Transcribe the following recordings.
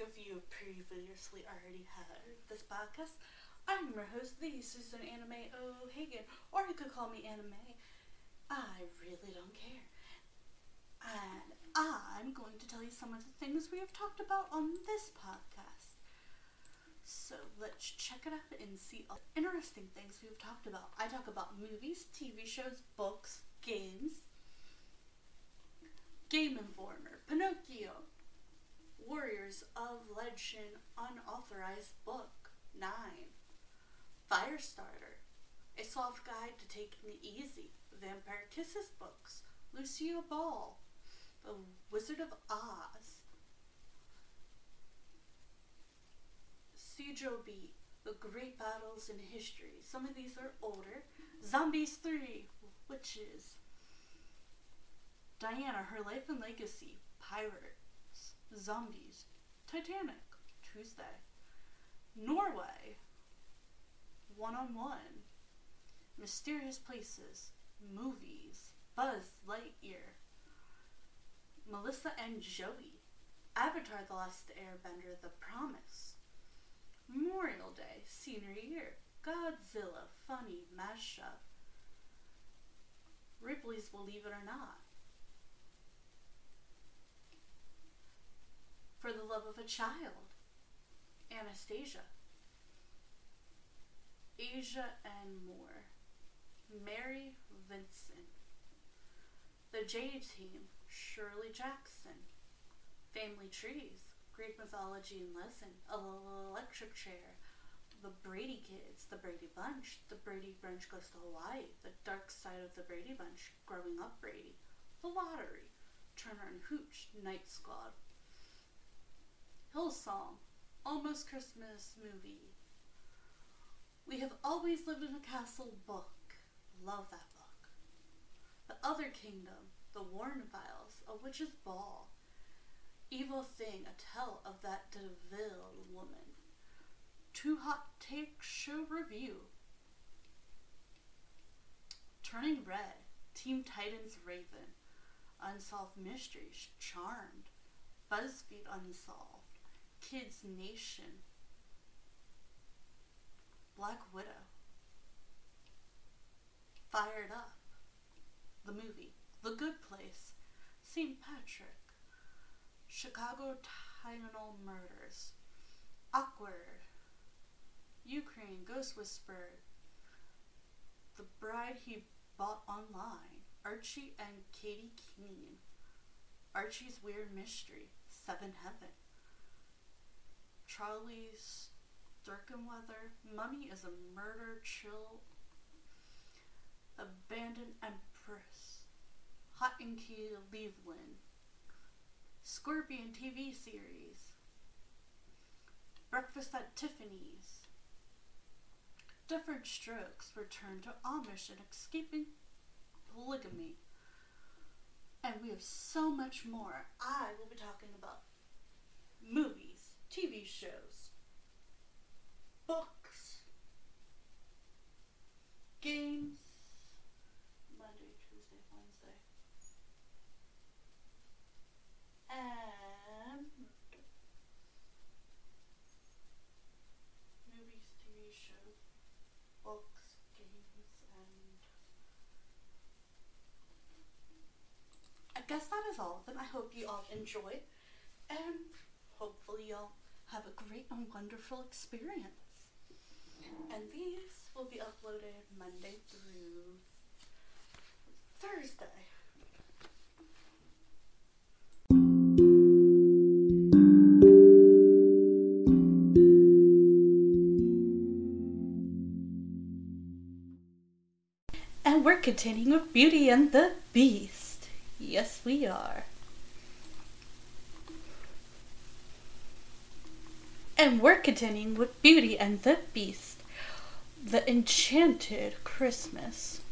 if you previously already heard this podcast. I'm your host, the Susan Anime O'Hagan, or you could call me Anime. I really don't care. And I'm going to tell you some of the things we have talked about on this podcast. So let's check it out and see all the interesting things we've talked about. I talk about movies, TV shows, books, games, Game Informer, Pinocchio, Warriors of Legend Unauthorized Book 9. Firestarter. A soft guide to taking it easy. Vampire Kisses books. Lucia Ball. The Wizard of Oz. Sijo Beat. The Great Battles in History. Some of these are older. Zombies 3. Witches. Diana, Her Life and Legacy. Pirate. Zombies, Titanic, Tuesday, Norway, One on One, Mysterious Places, Movies, Buzz Lightyear, Melissa and Joey, Avatar The Last Airbender, The Promise, Memorial Day, Senior Year, Godzilla, Funny, Mashup, Ripley's Believe It or Not, for the love of a child. Anastasia. Asia and more. Mary Vincent. The J Team. Shirley Jackson. Family Trees. Greek Mythology and Lesson. Electric Chair. The Brady Kids. The Brady Bunch. The Brady Bunch Goes to Hawaii. The Dark Side of the Brady Bunch. Growing Up Brady. The Lottery. Turner and Hooch. Night Squad. Hillsong, Almost Christmas movie. We have always lived in a castle book. Love that book. The Other Kingdom, The Warren Files, A Witch's Ball. Evil Thing, a tale of that DeVille woman. Two Hot Take Show Review. Turning Red, Teen Titans Raven. Unsolved Mysteries, Charmed. BuzzFeed Unsolved. Kids Nation, Black Widow, Fired Up, the movie, The Good Place, St. Patrick, Chicago Tylenol Murders, Awkward, Ukraine Ghost Whisperer, The Bride He Bought Online, Archie and Katy Keene, Archie's Weird Mystery, Seven Heaven. Charlie Sturkenweather. Mummy is a murder chill. Abandoned Empress. Hot and Key Cleveland. Scorpion TV series. Breakfast at Tiffany's. Different Strokes return to Amish and escaping polygamy. And we have so much more. I will be talking about movies TV shows, books, games, Monday, Tuesday, Wednesday, and movies, TV shows, books, games, and I guess that is all of them. I hope you all enjoy and hopefully y'all have a great and wonderful experience. And these will be uploaded Monday through Thursday. And we're continuing with Beauty and the Beast. Yes, we are. And we're continuing with Beauty and the Beast, the Enchanted Christmas.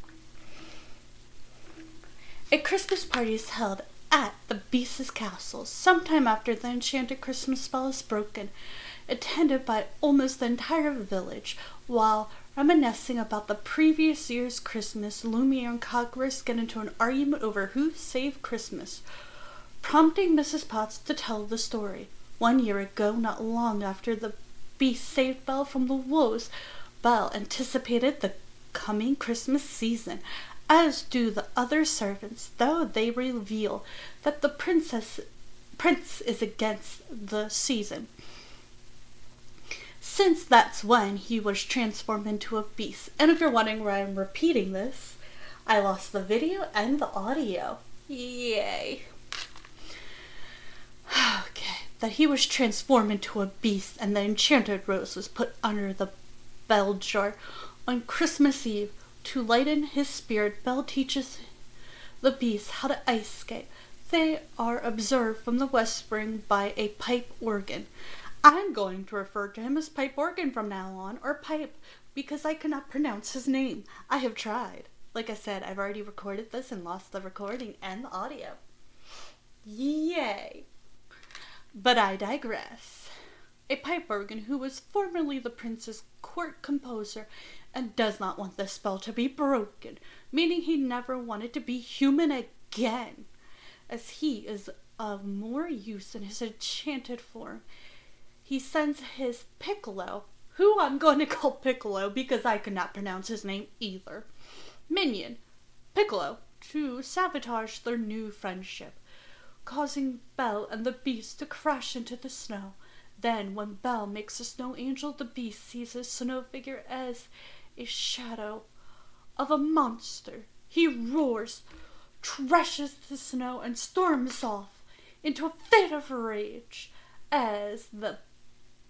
A Christmas party is held at the Beast's castle sometime after the Enchanted Christmas spell is broken, attended by almost the entire village, while reminiscing about the previous year's Christmas, Lumiere and Cogris get into an argument over who saved Christmas, prompting Mrs. Potts to tell the story. One year ago, not long after the beast saved Belle from the wolves, Belle anticipated the coming Christmas season, as do the other servants, though they reveal that the princess prince is against the season. Since that's when he was transformed into a beast. And if you're wondering why I'm repeating this, I lost the video and the audio. Yay. Okay, that he was transformed into a beast and the enchanted rose was put under the bell jar on Christmas Eve to lighten his spirit. Belle teaches the beast how to ice skate. They are observed from the West Wing by a pipe organ. I'm going to refer to him as Pipe Organ from now on, or Pipe, because I cannot pronounce his name. I have tried. Like I said, I've already recorded this and lost the recording and the audio. Yay! But I digress. A pipe organ who was formerly the prince's court composer and does not want the spell to be broken, meaning he never wanted to be human again, as he is of more use in his enchanted form. He sends his Piccolo, who I'm going to call Piccolo because I cannot pronounce his name either, minion, Piccolo, to sabotage their new friendship causing Belle and the beast to crash into the snow. Then, when Belle makes a snow angel, the beast sees his snow figure as a shadow of a monster. He roars, trashes the snow, and storms off into a fit of rage as the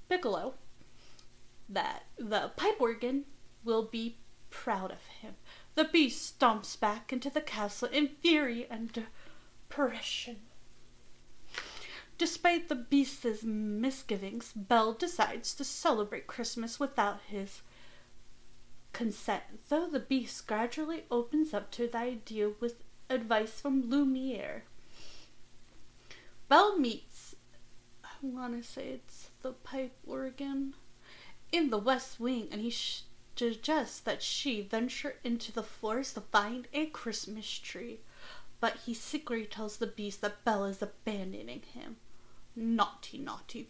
piccolo, that the pipe organ, will be proud of him. The beast stomps back into the castle in fury and depression. Despite the beast's misgivings, Belle decides to celebrate Christmas without his consent, though the beast gradually opens up to the idea with advice from Lumiere. Belle meets, I want to say it's the pipe organ, in the West Wing, and he suggests that she venture into the forest to find a Christmas tree. But he secretly tells the beast that Belle is abandoning him. Naughty, naughty.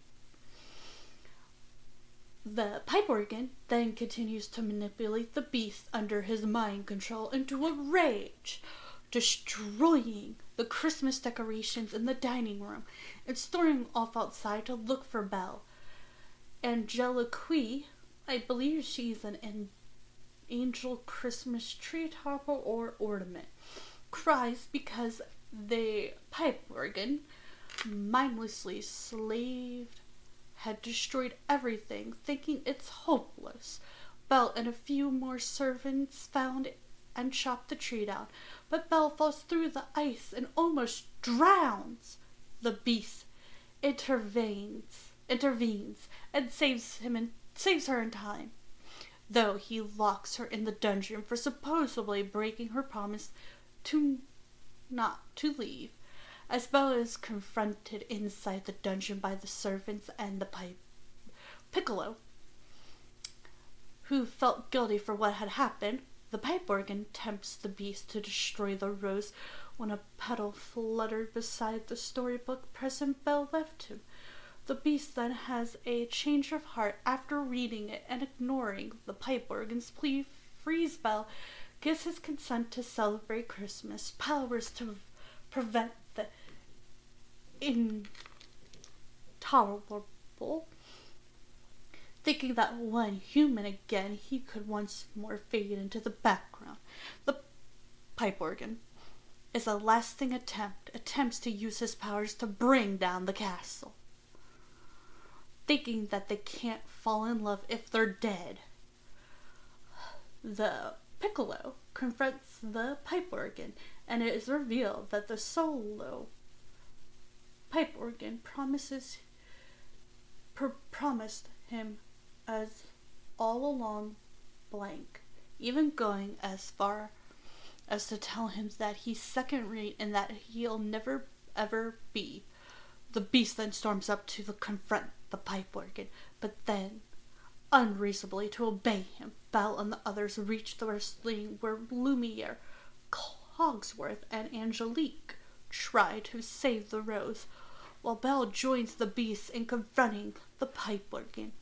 The pipe organ then continues to manipulate the beast under his mind control into a rage, destroying the Christmas decorations in the dining room and storming off outside to look for Belle. Angelique, I believe she's an, an angel Christmas tree topper or ornament, cries because the pipe organ mindlessly slaved, had destroyed everything, thinking it's hopeless. Belle and a few more servants found and chopped the tree down, but Belle falls through the ice and almost drowns. The beast intervenes, intervenes, and saves him and saves her in time. Though he locks her in the dungeon for supposedly breaking her promise to not to leave as Belle is confronted inside the dungeon by the servants and the pipe. Piccolo, who felt guilty for what had happened, the pipe organ tempts the beast to destroy the rose when a petal fluttered beside the storybook present Belle left him. The beast then has a change of heart after reading it and ignoring the pipe organ's plea frees Belle, gives his consent to celebrate Christmas, powers to prevent intolerable, thinking that when human again, he could once more fade into the background. The pipe organ is a lasting attempt, attempts to use his powers to bring down the castle. Thinking that they can't fall in love if they're dead. The piccolo confronts the pipe organ, and it is revealed that the solo pipe organ promises pr- promised him as all along blank, even going as far as to tell him that he's second rate and that he'll never ever be. The beast then storms up to the confront the pipe organ, but then, unreasonably to obey him, Belle and the others reach the wrestling where Lumiere, Cogsworth, and Angelique try to save the rose, while Belle joins the beast in confronting the pipe organ.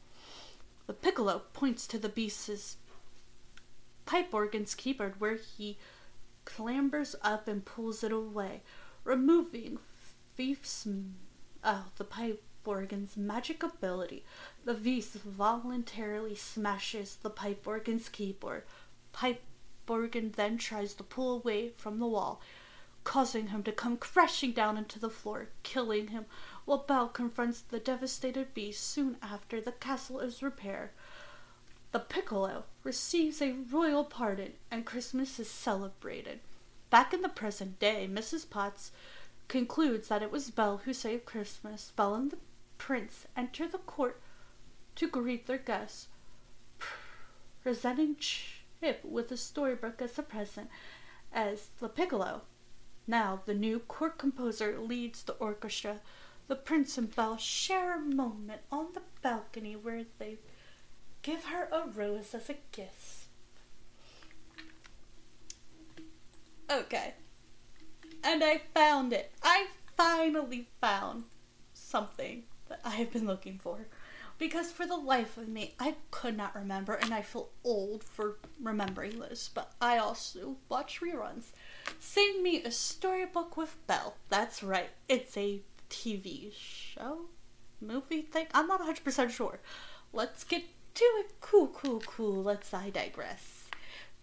The piccolo points to the beast's pipe organ's keyboard where he clambers up and pulls it away, removing Fief's oh, uh, the pipe organ's magic ability. The beast voluntarily smashes the pipe organ's keyboard. Pipe organ then tries to pull away from the wall, causing him to come crashing down into the floor, killing him, while Belle confronts the devastated beast soon after the castle is repaired. The Piccolo receives a royal pardon and Christmas is celebrated. Back in the present day, Mrs. Potts concludes that it was Belle who saved Christmas. Belle and the prince enter the court to greet their guests, presenting Chip with a storybook as a present, as the piccolo. Now, the new court composer leads the orchestra. The prince and Belle share a moment on the balcony where they give her a rose as a gift. Okay. And I found it. I finally found something that I have been looking for. Because for the life of me, I could not remember, and I feel old for remembering this, but I also watch reruns. Sing Me a Storybook with Belle. That's right, it's a TV show? Movie thing? I'm not 100% sure. Let's get to it. Cool, cool, cool. Let's I digress.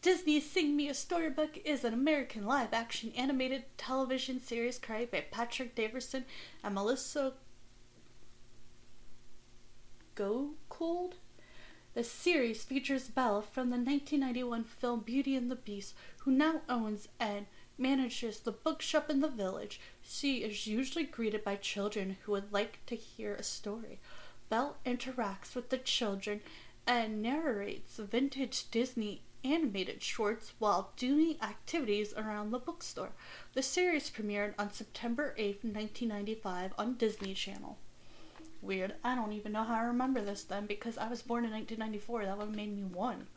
Disney's Sing Me a Storybook is an American live action animated television series created by Patrick Davison and Melissa Gould. The series features Belle from the 1991 film Beauty and the Beast, who now owns and manages the bookshop in the village. She is usually greeted by children who would like to hear a story. Belle interacts with the children and narrates vintage Disney animated shorts while doing activities around the bookstore. The series premiered on September 8, 1995 on Disney Channel. Weird. I don't even know how I remember this then because I was born in 1994. That would have made me one.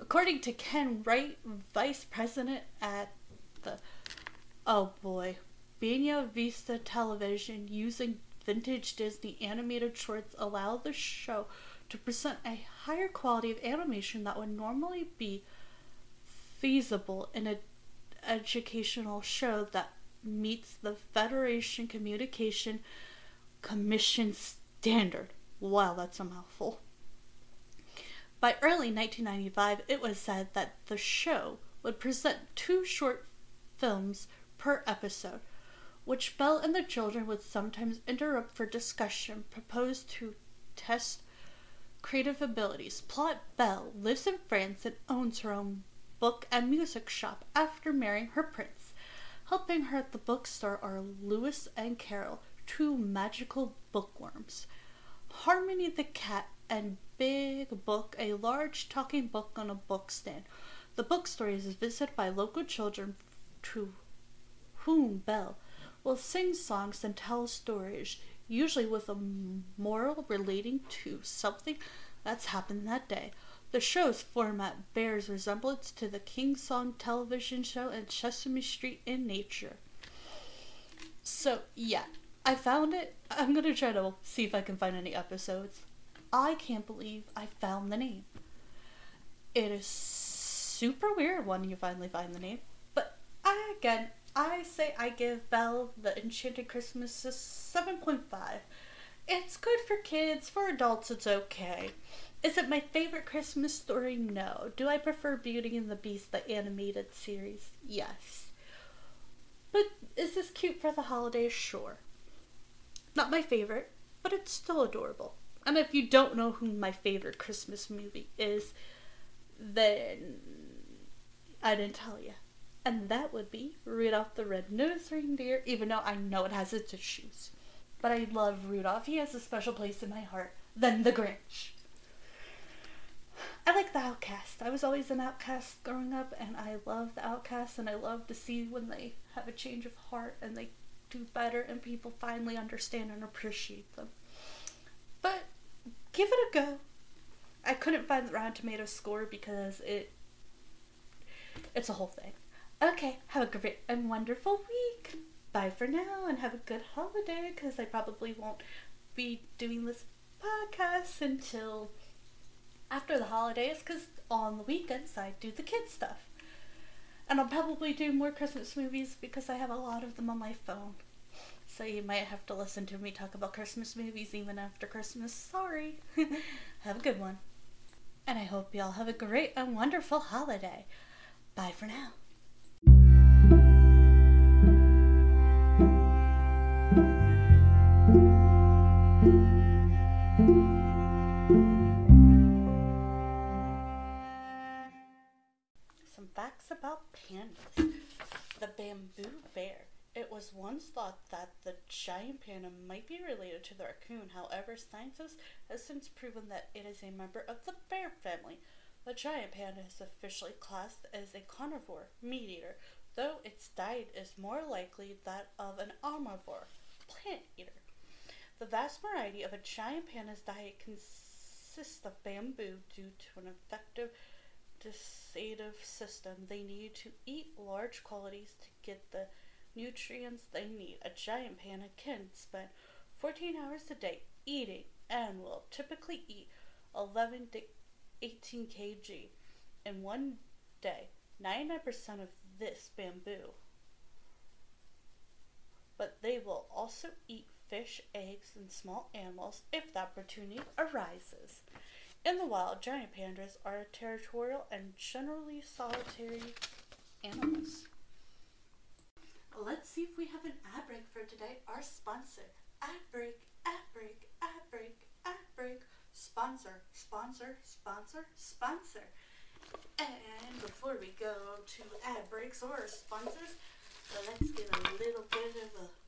According to Ken Wright, vice president at the. Oh boy. Buena Vista Television using vintage Disney animated shorts allow the show to present a higher quality of animation that would normally be feasible in an educational show that meets the Federation Communication Commission standard. Wow, that's a mouthful. By early 1995, it was said that the show would present two short films per episode, which Belle and the children would sometimes interrupt for discussion, proposed to test creative abilities. Plot Belle lives in France and owns her own book and music shop after marrying her prince. Helping her at the bookstore are Lewis and Carroll, two magical bookworms. Harmony the cat and Big Book, a large talking book on a book stand. The bookstore is visited by local children to whom Belle will sing songs and tell stories, usually with a moral relating to something that's happened that day. The show's format bears resemblance to the Kidsongs television show and Sesame Street in nature. So, yeah, I found it. I'm gonna try to see if I can find any episodes. I can't believe I found the name. It is super weird when you finally find the name. But I, again, I say I give Belle the Enchanted Christmas a 7.5. It's good for kids, for adults, it's okay. Is it my favorite Christmas story? No. Do I prefer Beauty and the Beast, the animated series? Yes. But is this cute for the holidays? Sure. Not my favorite, but it's still adorable. And if you don't know who my favorite Christmas movie is, then I didn't tell you. And that would be Rudolph the Red-Nosed Reindeer, even though I know it has its issues. But I love Rudolph. He has a special place in my heart than the Grinch. I like the outcast. I was always an outcast growing up, and I love the outcast, and I love to see when they have a change of heart and they better and people finally understand and appreciate them. But give it a go. I couldn't find the Rotten Tomato score because it it's a whole thing. Okay, have a great and wonderful week. bye for now and have a good holiday because I probably won't be doing this podcast until after the holidays because on the weekends I do the kids stuff. And I'll probably do more Christmas movies because I have a lot of them on my phone. So you might have to listen to me talk about Christmas movies even after Christmas. Sorry. have a good one. And I hope y'all have a great and wonderful holiday. Bye for now. Some facts about pandas. The bamboo bear. Was once thought that the giant panda might be related to the raccoon. However, scientists have since proven that it is a member of the bear family. The giant panda is officially classed as a carnivore meat eater, though its diet is more likely that of an omnivore plant eater. The vast variety of a giant panda's diet consists of bamboo due to an effective digestive system. They need to eat large quantities to get the nutrients they need. A giant panda can spend 14 hours a day eating and will typically eat 11 to 18 kg in one day. 99% of this bamboo. But they will also eat fish, eggs, and small animals if the opportunity arises. In the wild, giant pandas are territorial and generally solitary animals. Let's see if we have an ad break for today. Our sponsor. Ad break, ad break, ad break, ad break. Sponsor, sponsor, sponsor, sponsor. And before we go to ad breaks or sponsors, let's get a little bit of a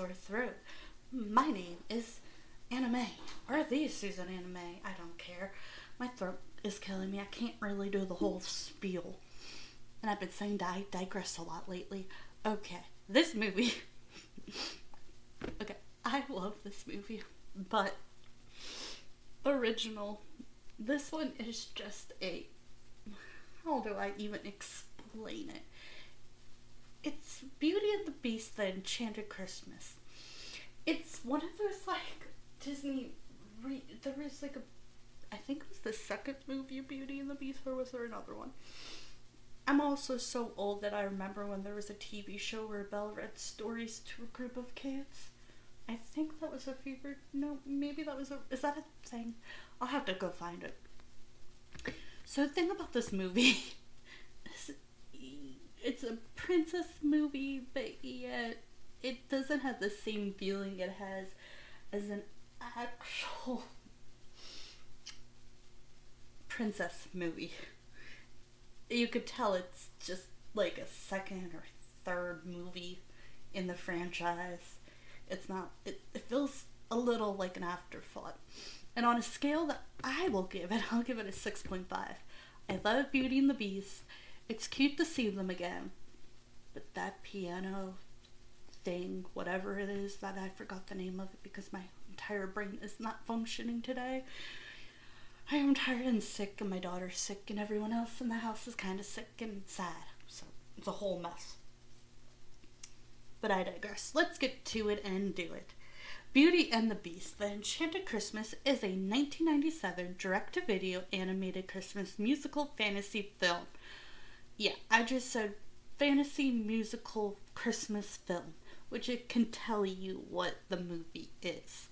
Sore throat. My name is Anime, or the Susan Anime. I don't care. My throat is killing me. I can't really do the whole spiel. And I've been saying I digress a lot lately. Okay, this movie. okay, I love this movie, but original, this one is just a. How do I even explain it? It's Beauty and the Beast, the Enchanted Christmas. It's one of those like Disney. Re- there was like a. I think it was the second movie Beauty and the Beast, or was there another one? I'm also so old that I remember when there was a TV show where Belle read stories to a group of kids. I think that was a favorite. No, maybe that was a. Is that a thing? I'll have to go find it. So the thing about this movie it's a princess movie, but yet it doesn't have the same feeling it has as an actual princess movie. You could tell it's just like a second or third movie in the franchise. It's not, it, it feels a little like an afterthought. And on a scale that I will give it, I'll give it a 6.5. I love Beauty and the Beast. It's cute to see them again. But that piano thing, whatever it is, that I forgot the name of it because my entire brain is not functioning today. I am tired and sick, and my daughter's sick, and everyone else in the house is kind of sick and sad. So it's a whole mess. But I digress. Let's get to it and do it. Beauty and the Beast, The Enchanted Christmas is a 1997 direct to video animated Christmas musical fantasy film. Yeah, I just said fantasy musical Christmas film, which it can tell you what the movie is.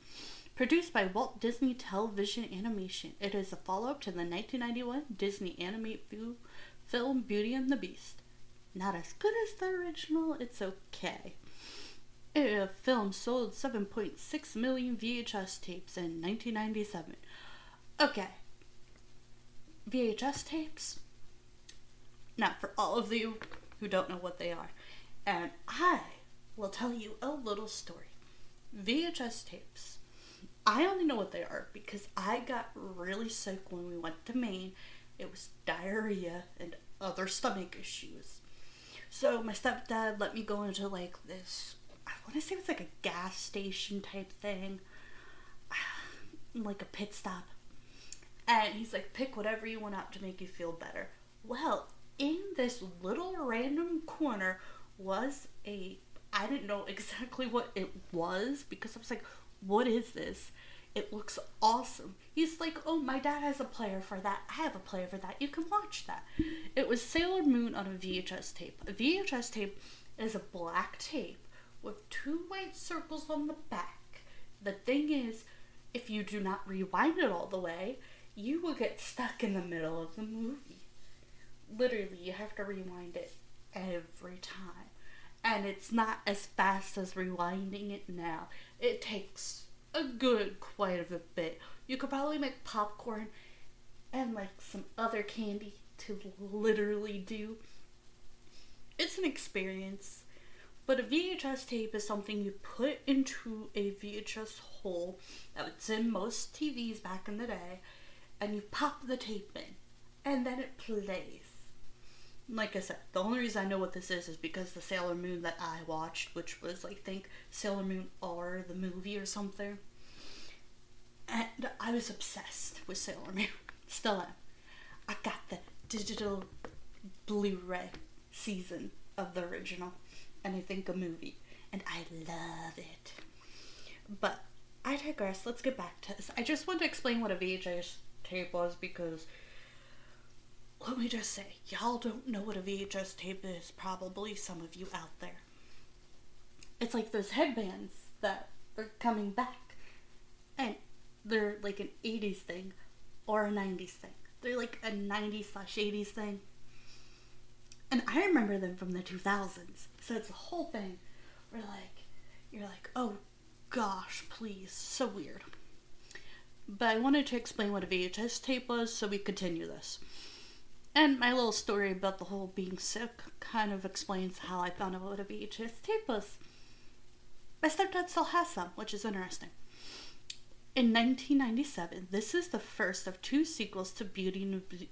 Produced by Walt Disney Television Animation, it is a follow up to the 1991 Disney animated film Beauty and the Beast. Not as good as the original, it's okay. The uh, film sold 7.6 million VHS tapes in 1997. Okay. VHS tapes? Now, for all of you who don't know what they are, and I will tell you a little story. VHS tapes. I only know what they are because I got really sick when we went to Maine. It was diarrhea and other stomach issues. So my stepdad let me go into like this I want to say it was like a gas station type thing, like a pit stop. And he's like, pick whatever you want out to make you feel better. Well, in this little random corner was a I didn't know exactly what it was because I was like, what is this? It looks awesome. He's like, oh, my dad has a player for that. I have a player for that. You can watch that. It was Sailor Moon on a VHS tape. A VHS tape is a black tape with two white circles on the back. The thing is, if you do not rewind it all the way, you will get stuck in the middle of the movie. Literally, you have to rewind it every time. And it's not as fast as rewinding it now. It takes a good quite of a bit. You could probably make popcorn and like some other candy to literally do. It's an experience. But a VHS tape is something you put into a VHS hole that was in most TVs back in the day, and you pop the tape in, and then it plays. Like I said, the only reason I know what this is is because the Sailor Moon that I watched, which was, I think, Sailor Moon R, the movie or something. And I was obsessed with Sailor Moon. Still am. I got the digital Blu ray season of the original and I think a movie, and I love it. But I digress. Let's get back to this. I just want to explain what a VHS tape was because let me just say, y'all don't know what a VHS tape is, probably some of you out there. It's like those headbands that are coming back. And they're like an 80s thing or a 90s thing. They're like a 90s slash 80s thing. And I remember them from the 2000s. So it's the whole thing where like you're like, "Oh gosh, please." So weird. But I wanted to explain what a VHS tape was so we continue this. And my little story about the whole being sick kind of explains how I found out what a VHS tape. My stepdad still has some, which is interesting. In 1997, this is the first of two sequels to Beauty and,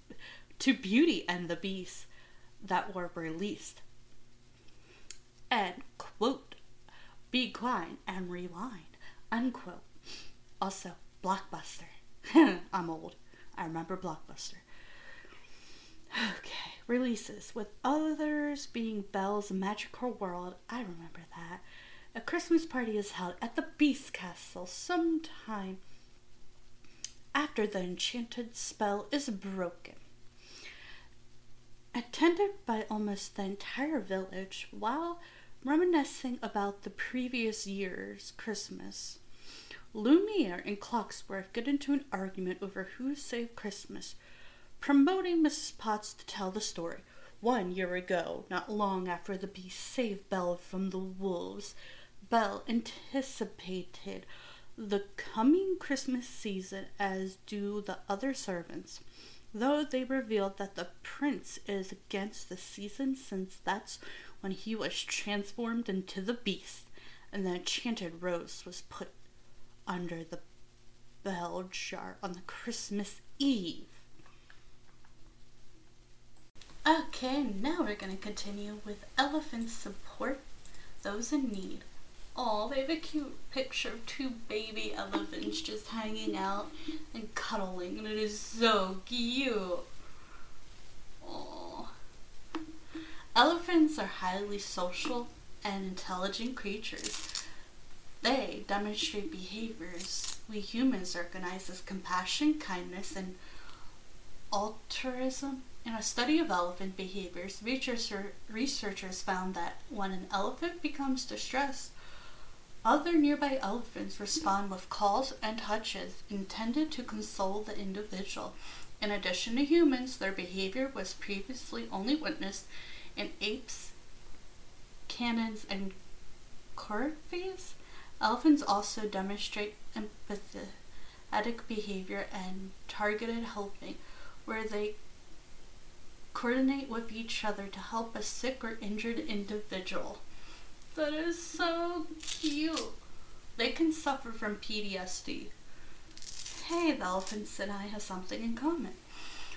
to Beauty and the Beast that were released. And, quote, be quiet and rewind, unquote. Also, Blockbuster. I'm old. I remember Blockbuster. Okay, releases. With others being Belle's Magical World, I remember that. A Christmas party is held at the Beast Castle sometime after the enchanted spell is broken attended by almost the entire village while reminiscing about the previous year's Christmas. Lumiere and Clocksworth get into an argument over who saved Christmas, promoting Mrs. Potts to tell the story. One year ago, not long after the beast saved Belle from the wolves, Belle anticipated the coming Christmas season as do the other servants though they revealed that the prince is against the season since that's when he was transformed into the beast and the enchanted rose was put under the bell jar on the Christmas Eve. Okay, now we're going to continue with elephants support those in need. Oh, they have a cute picture of two baby elephants just hanging out and cuddling, and it is so cute. Oh. Elephants are highly social and intelligent creatures. They demonstrate behaviors we humans recognize as compassion, kindness, and altruism In a study of elephant behaviors, researchers found that when an elephant becomes distressed, other nearby elephants respond with calls and touches intended to console the individual. In addition to humans, their behavior was previously only witnessed in apes, canines, and corvids. Elephants also demonstrate empathetic behavior and targeted helping, where they coordinate with each other to help a sick or injured individual. That is so cute. They can suffer from PTSD. Hey, the elephants and I have something in common.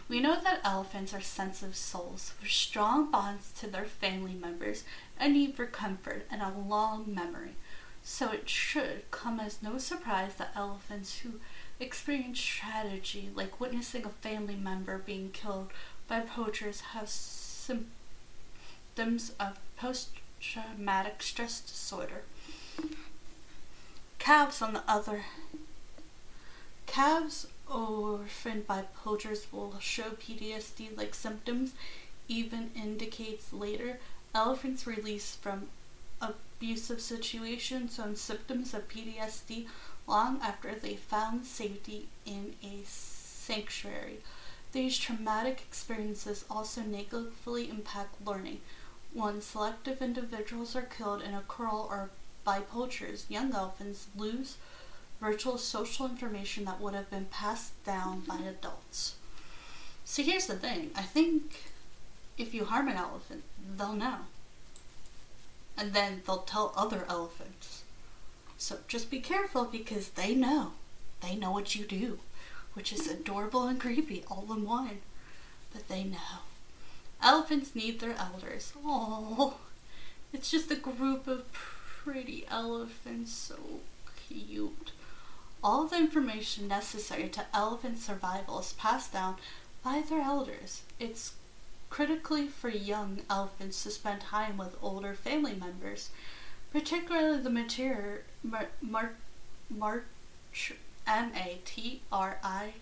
We know that elephants are sensitive souls with strong bonds to their family members, a need for comfort, and a long memory. So it should come as no surprise that elephants who experience tragedy, like witnessing a family member being killed by poachers, have symptoms of post traumatic stress disorder. Calves, on the other, calves orphaned by poachers will show PTSD like symptoms, even indicates later. Elephants released from abusive situations and symptoms of PTSD long after they found safety in a sanctuary. These traumatic experiences also negatively impact learning. When selective individuals are killed in a corral or by poachers, young elephants lose virtual social information that would have been passed down by adults. See, here's the thing I think if you harm an elephant, they'll know. And then they'll tell other elephants. So just be careful because they know. They know what you do, which is adorable and creepy all in one. But they know. Elephants need their elders. Oh, it's just a group of pretty elephants, so cute. All the information necessary to elephant survival is passed down by their elders. It's critically for young elephants to spend time with older family members, particularly the mature mar- mar- march M A T R I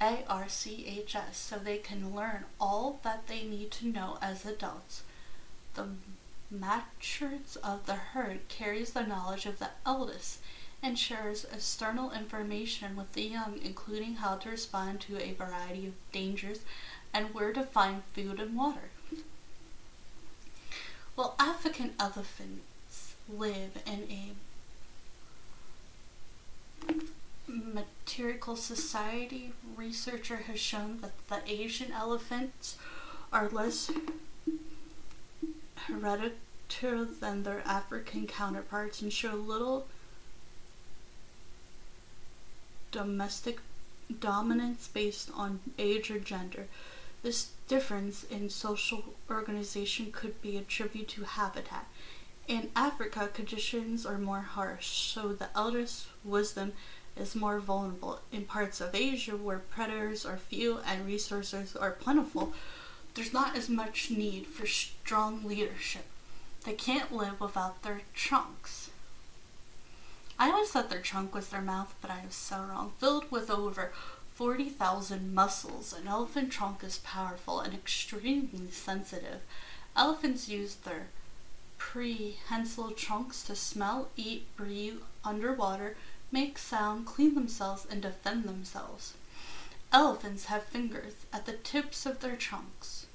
A R C H S so they can learn all that they need to know as adults. The matriarch of the herd carries the knowledge of the eldest and shares external information with the young, including how to respond to a variety of dangers and where to find food and water. Well, African elephants live in a matriarchal society. Researcher has shown that the Asian elephants are less hereditary than their African counterparts and show little domestic dominance based on age or gender. This difference in social organization could be attributed to habitat. In Africa, conditions are more harsh, so the eldest wisdom is more vulnerable. In parts of Asia, where predators are few and resources are plentiful, there's not as much need for strong leadership. They can't live without their trunks. I always thought their trunk was their mouth, but I was so wrong. Filled with over 40,000 muscles, an elephant trunk is powerful and extremely sensitive. Elephants use their prehensile trunks to smell, eat, breathe underwater, make sound, clean themselves, and defend themselves. Elephants have fingers at the tips of their trunks.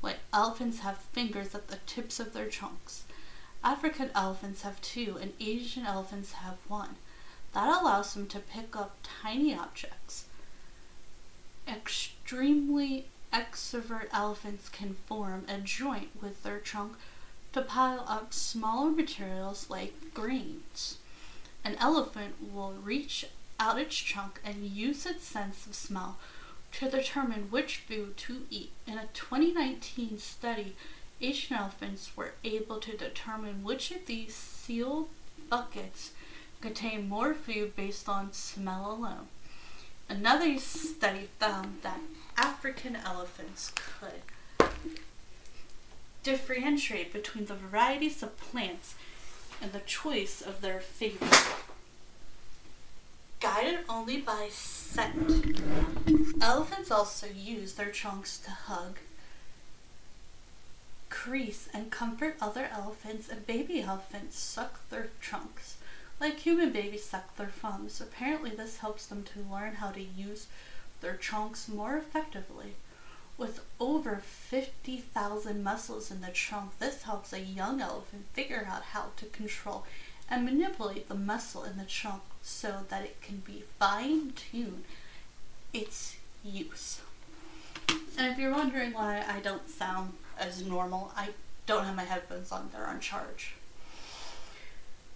Wait, elephants have fingers at the tips of their trunks. African elephants have two, and Asian elephants have one. That allows them to pick up tiny objects. Extremely extrovert elephants can form a joint with their trunk to pile up smaller materials like grains. An elephant will reach out its trunk and use its sense of smell to determine which food to eat. In a 2019 study, Asian elephants were able to determine which of these sealed buckets contain more food based on smell alone. Another study found that African elephants could differentiate between the varieties of plants and the choice of their favorite. Guided only by scent. Elephants also use their trunks to hug, crease, and comfort other elephants, and baby elephants suck their trunks. Like human babies suck their thumbs. Apparently, this helps them to learn how to use their trunks more effectively. With over 50,000 muscles in the trunk, this helps a young elephant figure out how to control and manipulate the muscle in the trunk so that it can be fine tuned its use. And if you're wondering why I don't sound as normal, I don't have my headphones on, they're on charge.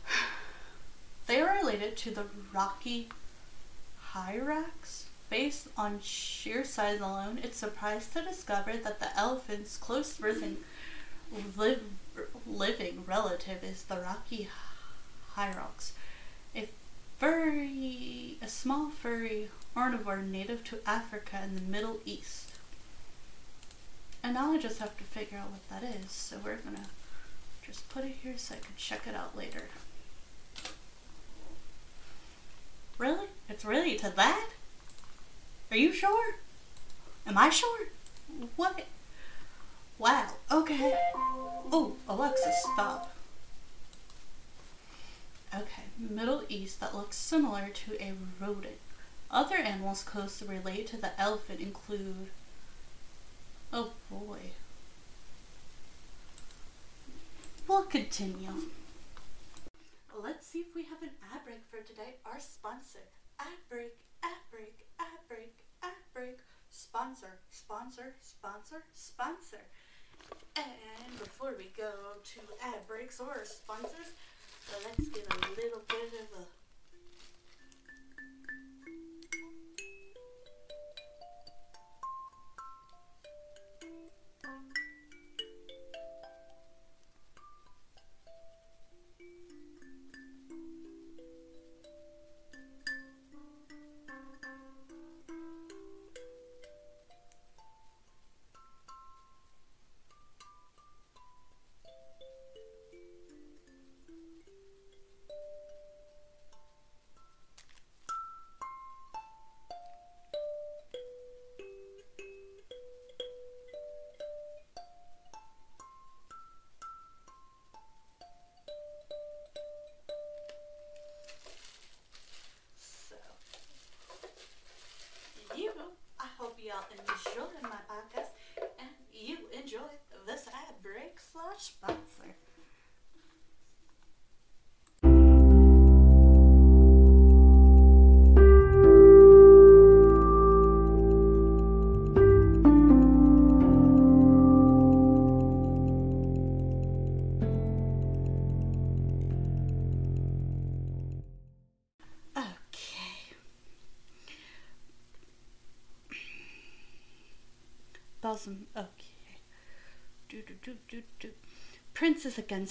They are related to the rocky hyrax. Based on sheer size alone, it's surprised to discover that the elephant's close risen living relative is the rocky hyrax, a furry, a small furry carnivore native to Africa and the Middle East. And now I just have to figure out what that is, so we're gonna just put it here so I can check it out later. Really? It's really to that? Are you sure? Am I sure? What? Wow, okay. Oh, Alexa, stop. Okay, Middle East that looks similar to a rodent. Other animals closely related to the elephant include. Oh boy. We'll continue. Let's see if we have an ad break for today. Our sponsor. Ad break, ad break, ad break. Sponsor, sponsor, sponsor, sponsor. And before we go to ad breaks or sponsors, let's get a little bit of a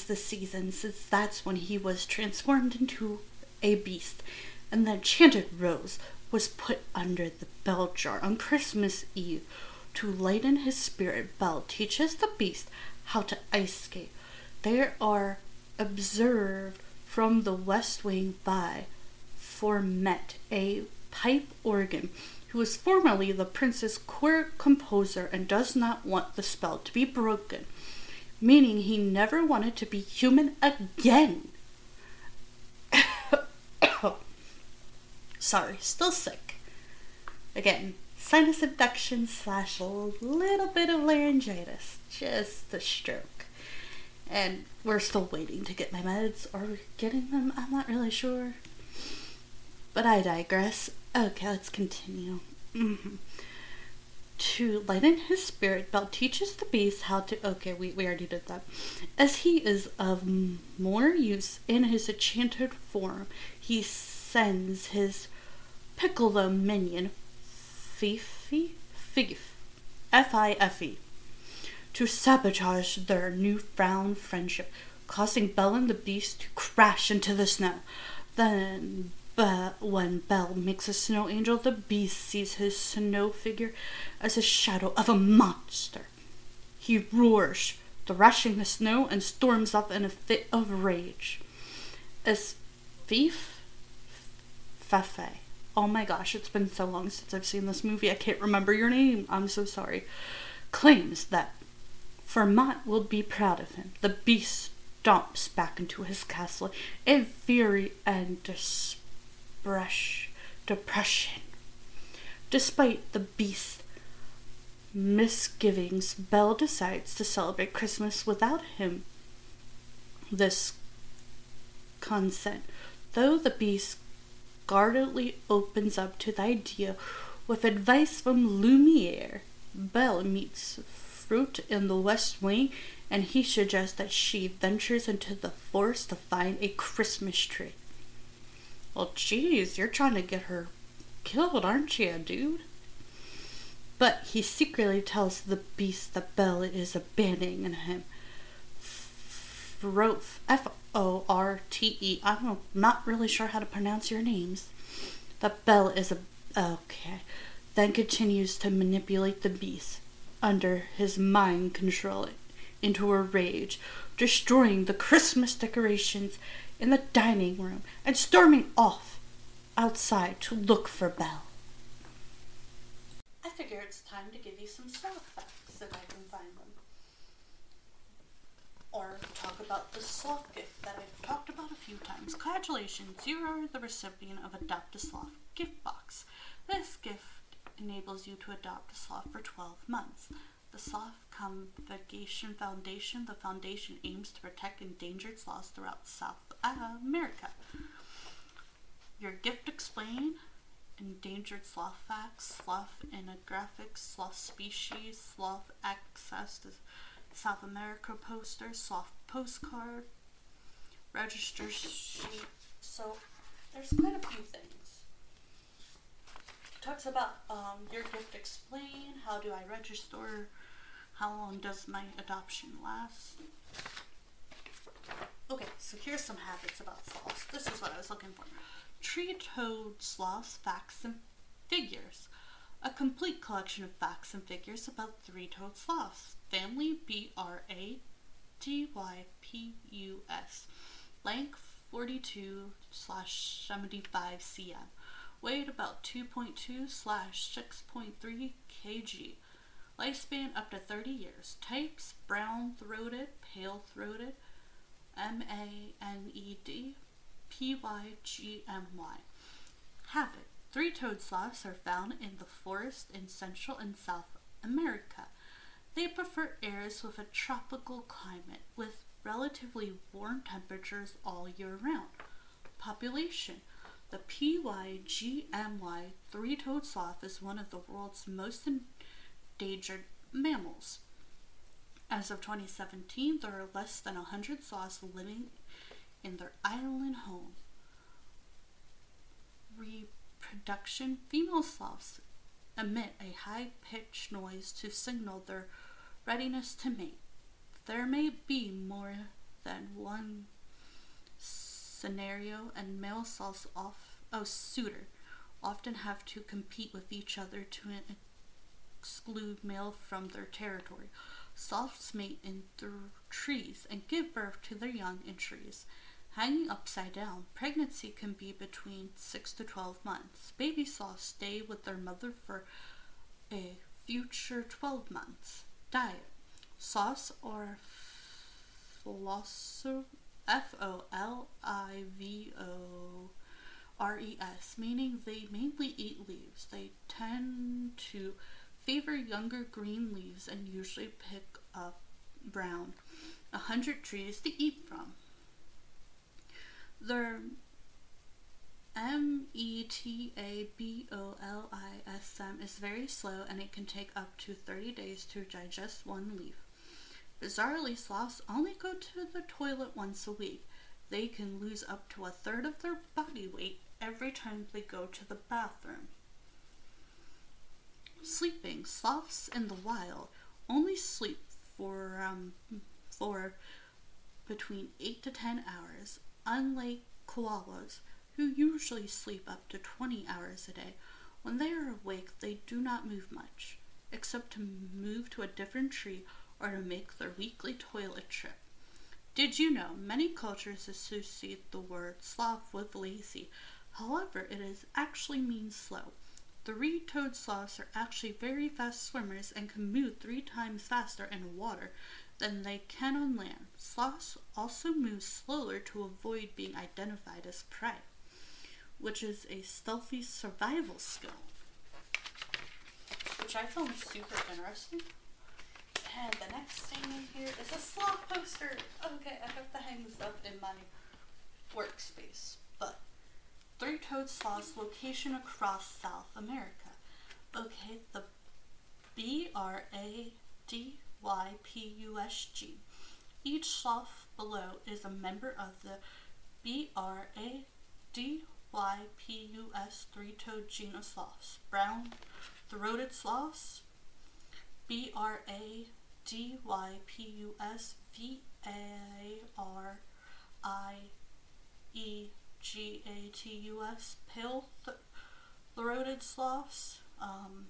The season since that's when he was transformed into a beast, and the enchanted rose was put under the bell jar on Christmas Eve to lighten his spirit. Belle teaches the beast how to ice skate. They are observed from the west wing by Formet, a pipe organ who was formerly the prince's court composer and does not want the spell to be broken, meaning he never wanted to be human again. Sorry, still sick. Again, sinus infection slash a little bit of laryngitis, just a stroke. And we're still waiting to get my meds, or getting them, I'm not really sure. But I digress. Okay, let's continue. Mm-hmm. To lighten his spirit, Belle teaches the beast how to. Okay, we, we already did that. As he is of more use in his enchanted form, he sends his Piccolo minion, Fifi, Fif, F I F E, to sabotage their newfound friendship, causing Belle and the Beast to crash into the snow. Then but when Belle makes a snow angel, the beast sees his snow figure as a shadow of a monster. He roars, thrashing the snow, and storms off in a fit of rage. As Thief Fafe oh my gosh, it's been so long since I've seen this movie. I can't remember your name. I'm so sorry. Claims that Vermont will be proud of him. The beast stomps back into his castle in fury and depression. Despite the beast's misgivings, Belle decides to celebrate Christmas without him. This consent, though the beast guardedly opens up to the idea with advice from Lumiere. Belle meets Fruit in the West Wing, and he suggests that she ventures into the forest to find a Christmas tree. Well, geez, you're trying to get her killed, aren't you, dude? But he secretly tells the beast that Belle is abandoning him. F O R T E. I'm not really sure how to pronounce your names. That Belle is a. Okay. Then continues to manipulate the beast under his mind control into a rage, destroying the Christmas decorations in the dining room and storming off outside to look for Belle. I figure it's time to give you some sloth facts if I can find them. Or talk about the sloth gift that I've talked about a few times. Congratulations, you are the recipient of Adopt a Sloth gift box. This gift enables you to adopt a sloth for 12 months. The Sloth Conservation Foundation, the foundation aims to protect endangered sloths throughout South uh, America. Your gift explain endangered sloth facts, sloth ethnographics, sloth species, sloth access to South America poster, sloth postcard, register sheet. So there's quite a few things talks about um, your gift explain, how do I register, how long does my adoption last. Okay, so here's some habits about sloths. This is what I was looking for. Tree-toed sloths, facts, and figures. A complete collection of facts and figures about three-toed sloths. Family B-R-A-T-Y-P-U-S. Length 42 slash 75 cm weighed about 2.2 slash 6.3 kg. Lifespan up to 30 years. Types brown throated, pale throated, M A N E D, P Y G M Y. Habit Three toed sloths are found in the forest in Central and South America. They prefer areas with a tropical climate with relatively warm temperatures all year round. Population the PYGMY three-toed sloth is one of the world's most endangered mammals. As of 2017, there are less than 100 sloths living in their island home. Reproduction Female sloths emit a high pitched noise to signal their readiness to mate. There may be more than one scenario and male sloths off oh suitor often have to compete with each other to exclude male from their territory. Sloths mate in trees and give birth to their young in trees. Hanging upside down, pregnancy can be between 6 to 12 months. Baby sloths stay with their mother for a future 12 months. Diet Sloths are philosopher F O L I V O R E S, meaning they mainly eat leaves. They tend to favor younger green leaves and usually pick up brown, a hundred trees to eat from. Their M E T A B O L I S M is very slow and it can take up to 30 days to digest one leaf. Bizarrely, sloths only go to the toilet once a week. They can lose up to a third of their body weight every time they go to the bathroom. Sleeping. Sloths in the wild only sleep for um, for between 8 to 10 hours, unlike koalas, who usually sleep up to 20 hours a day. When they are awake, they do not move much, except to move to a different tree or to make their weekly toilet trip. Did you know many cultures associate the word sloth with lazy? However, it is actually means slow. Three-toed sloths are actually very fast swimmers and can move three times faster in water than they can on land. Sloths also move slower to avoid being identified as prey, which is a stealthy survival skill, which I found super interesting. And the next thing in here is a sloth poster. Okay, I have to hang this up in my workspace. But three-toed sloths location across South America. Okay, the B R A D Y P U S G. Each sloth below is a member of the B R A D Y P U S three-toed genus sloths. Brown throated sloths, B R A D Y P U S V A R I E G A T U S, pale th- throated sloths, um,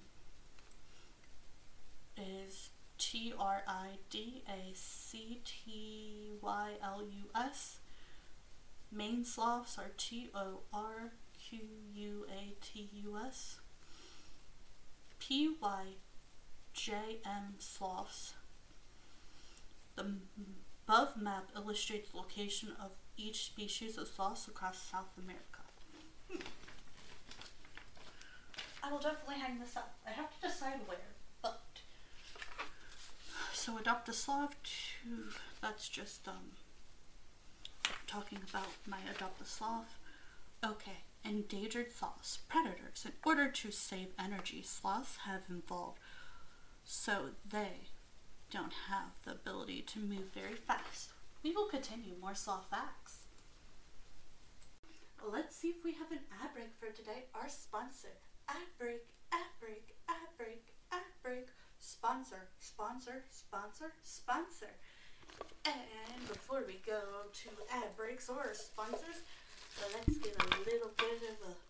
is T R I D A C T Y L U S. Main sloths are T O R Q U A T U S. P Y J M sloths. The above map illustrates the location of each species of sloths across South America. Hmm. I will definitely hang this up. I have to decide where, but so adopt a sloth to that's just um talking about my adopt a sloth. Okay, endangered sloths, predators. In order to save energy, sloths have evolved so they don't have the ability to move very fast. We will continue more sloth facts. Let's see if we have an ad break for today. Our sponsor, ad break, ad break, ad break, ad break, sponsor, sponsor, sponsor, sponsor. And before we go to ad breaks or sponsors, let's get a little bit of a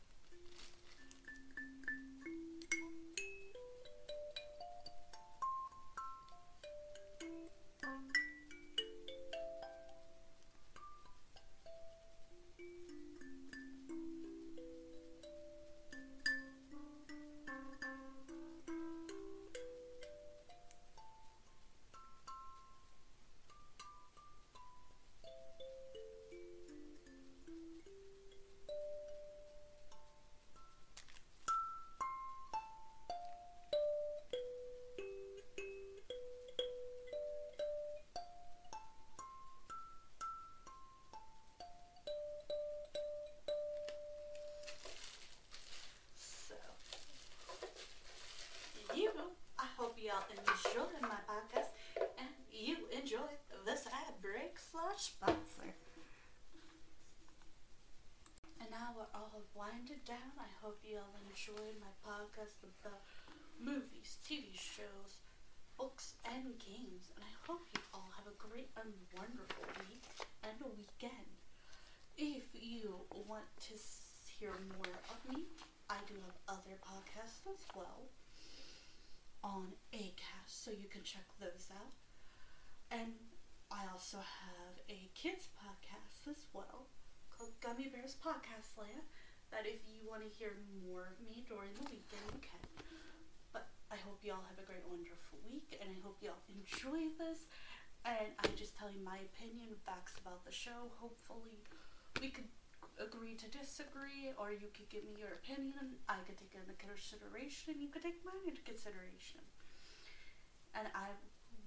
check those out. And I also have a kids podcast as well called Gummy Bears Podcast Land. That if you want to hear more of me during the weekend, you can. But I hope y'all have a great, wonderful week, and I hope y'all enjoy this. And I just tell you my opinion, facts about the show. Hopefully, we could agree to disagree, or you could give me your opinion. I could take it into consideration, and you could take mine into consideration. And I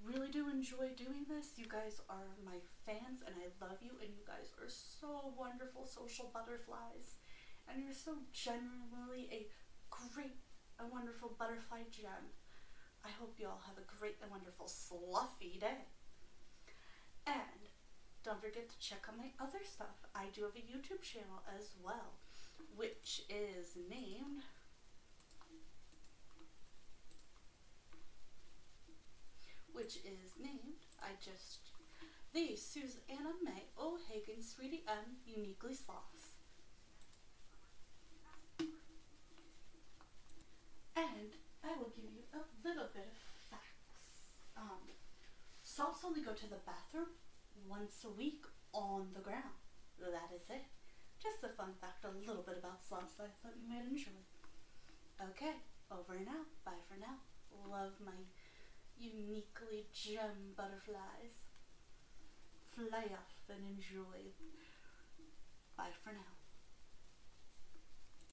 really do enjoy doing this. You guys are my fans, and I love you, and you guys are so wonderful social butterflies. And you're so genuinely a great and wonderful butterfly gem. I hope you all have a great and wonderful fluffy day. And don't forget to check out my other stuff. I do have a YouTube channel as well, which is named which is named, I just, the Susanna May O'Hagan Sweetie M Uniquely sloths, And I will give you a little bit of facts. Um, only go to the bathroom once a week on the ground. That is it. Just a fun fact, a little bit about sauce I thought you might enjoy. Okay, over and out. Bye for now. Love my uniquely gem butterflies. Fly off and enjoy. Bye for now.